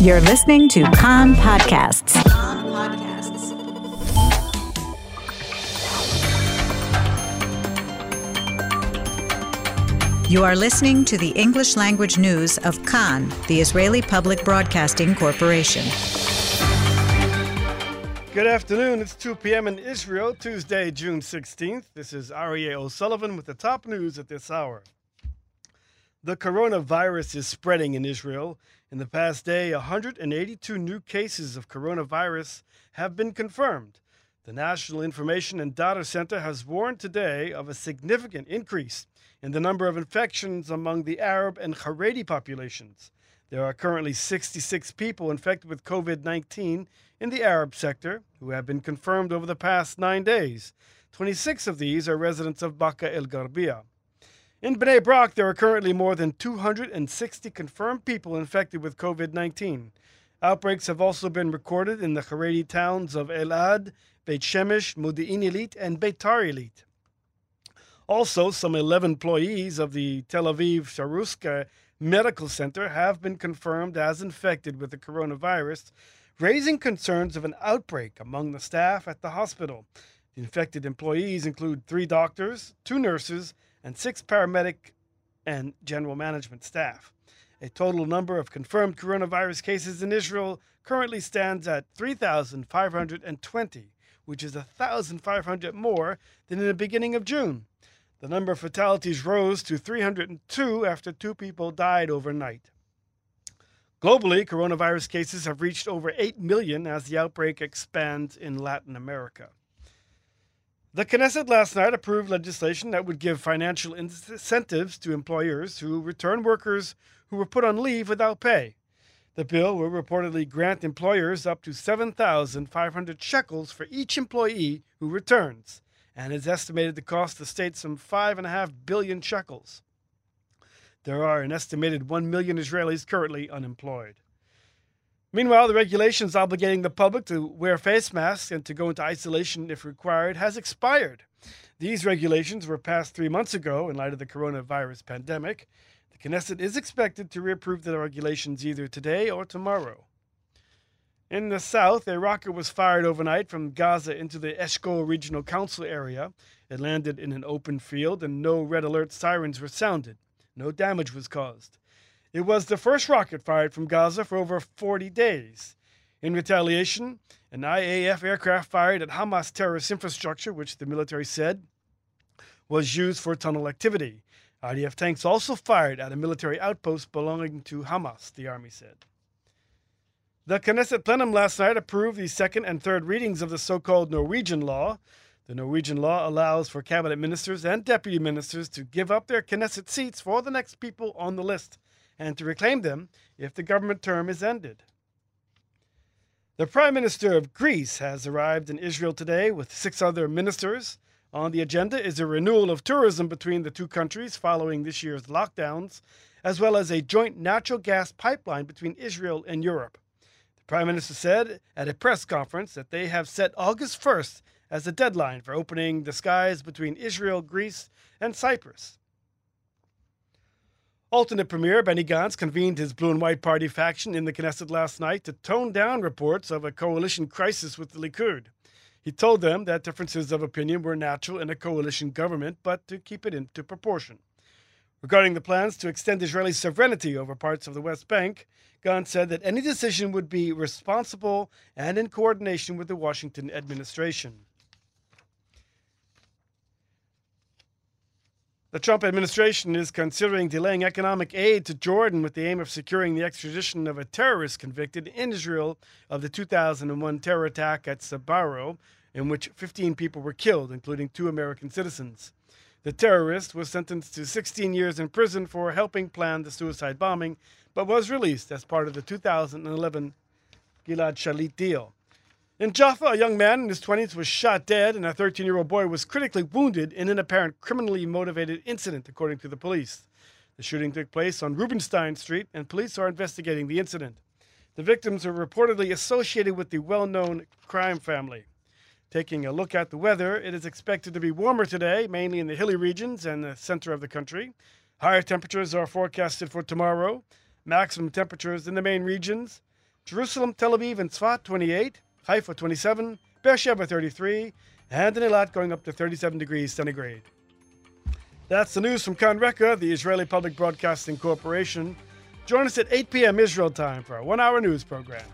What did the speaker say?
You're listening to Kan Podcasts. You are listening to the English language news of Kan, the Israeli Public Broadcasting Corporation. Good afternoon. It's 2 p.m. in Israel, Tuesday, June 16th. This is Aryeh O'Sullivan with the top news at this hour. The coronavirus is spreading in Israel. In the past day, 182 new cases of coronavirus have been confirmed. The National Information and Data Center has warned today of a significant increase in the number of infections among the Arab and Haredi populations. There are currently 66 people infected with COVID 19 in the Arab sector who have been confirmed over the past nine days. 26 of these are residents of Baqa el Garbia. In Bnei Brak, there are currently more than 260 confirmed people infected with COVID 19. Outbreaks have also been recorded in the Haredi towns of Elad, Beit Shemesh, Modi'in Ilit, and Beitar Ilit. Also, some 11 employees of the Tel Aviv Sourasky Medical Center have been confirmed as infected with the coronavirus, raising concerns of an outbreak among the staff at the hospital. The infected employees include three doctors, two nurses, and six paramedic and general management staff. A total number of confirmed coronavirus cases in Israel currently stands at 3,520, which is 1,500 more than in the beginning of June. The number of fatalities rose to 302 after two people died overnight. Globally, coronavirus cases have reached over 8 million as the outbreak expands in Latin America. The Knesset last night approved legislation that would give financial incentives to employers who return workers who were put on leave without pay. The bill will reportedly grant employers up to 7,500 shekels for each employee who returns and is estimated to cost the state some 5.5 billion shekels. There are an estimated 1 million Israelis currently unemployed. Meanwhile, the regulations obligating the public to wear face masks and to go into isolation if required has expired. These regulations were passed three months ago in light of the coronavirus pandemic. The Knesset is expected to reapprove the regulations either today or tomorrow. In the south, a rocket was fired overnight from Gaza into the Eshkol Regional Council area. It landed in an open field and no red alert sirens were sounded. No damage was caused. It was the first rocket fired from Gaza for over 40 days. In retaliation, an IAF aircraft fired at Hamas terrorist infrastructure, which the military said was used for tunnel activity. IDF tanks also fired at a military outpost belonging to Hamas, the army said. The Knesset plenum last night approved the second and third readings of the so called Norwegian law. The Norwegian law allows for cabinet ministers and deputy ministers to give up their Knesset seats for the next people on the list and to reclaim them if the government term is ended. The Prime Minister of Greece has arrived in Israel today with six other ministers. On the agenda is a renewal of tourism between the two countries following this year's lockdowns, as well as a joint natural gas pipeline between Israel and Europe. The Prime Minister said at a press conference that they have set August 1st as the deadline for opening the skies between Israel, Greece, and Cyprus. Alternate Premier Benny Gantz convened his Blue and White Party faction in the Knesset last night to tone down reports of a coalition crisis with the Likud. He told them that differences of opinion were natural in a coalition government, but to keep it into proportion. Regarding the plans to extend Israeli sovereignty over parts of the West Bank, Gantz said that any decision would be responsible and in coordination with the Washington administration. The Trump administration is considering delaying economic aid to Jordan with the aim of securing the extradition of a terrorist convicted in Israel of the 2001 terror attack at Sbarro, in which 15 people were killed, including two American citizens. The terrorist was sentenced to 16 years in prison for helping plan the suicide bombing, but was released as part of the 2011 Gilad Shalit deal. In Jaffa, a young man in his 20s was shot dead, and a 13 year old boy was critically wounded in an apparent criminally motivated incident, according to the police. The shooting took place on Rubenstein Street, and police are investigating the incident. The victims are reportedly associated with the well known crime family. Taking a look at the weather, it is expected to be warmer today, mainly in the hilly regions and the center of the country. Higher temperatures are forecasted for tomorrow. Maximum temperatures in the main regions Jerusalem, Tel Aviv, and Tzfat 28, Haifa 27, Beersheba 33, and in Eilat going up to 37 degrees centigrade. That's the news from Kan Reka, the Israeli Public Broadcasting Corporation. Join us at 8 p.m. Israel time for our one hour news program.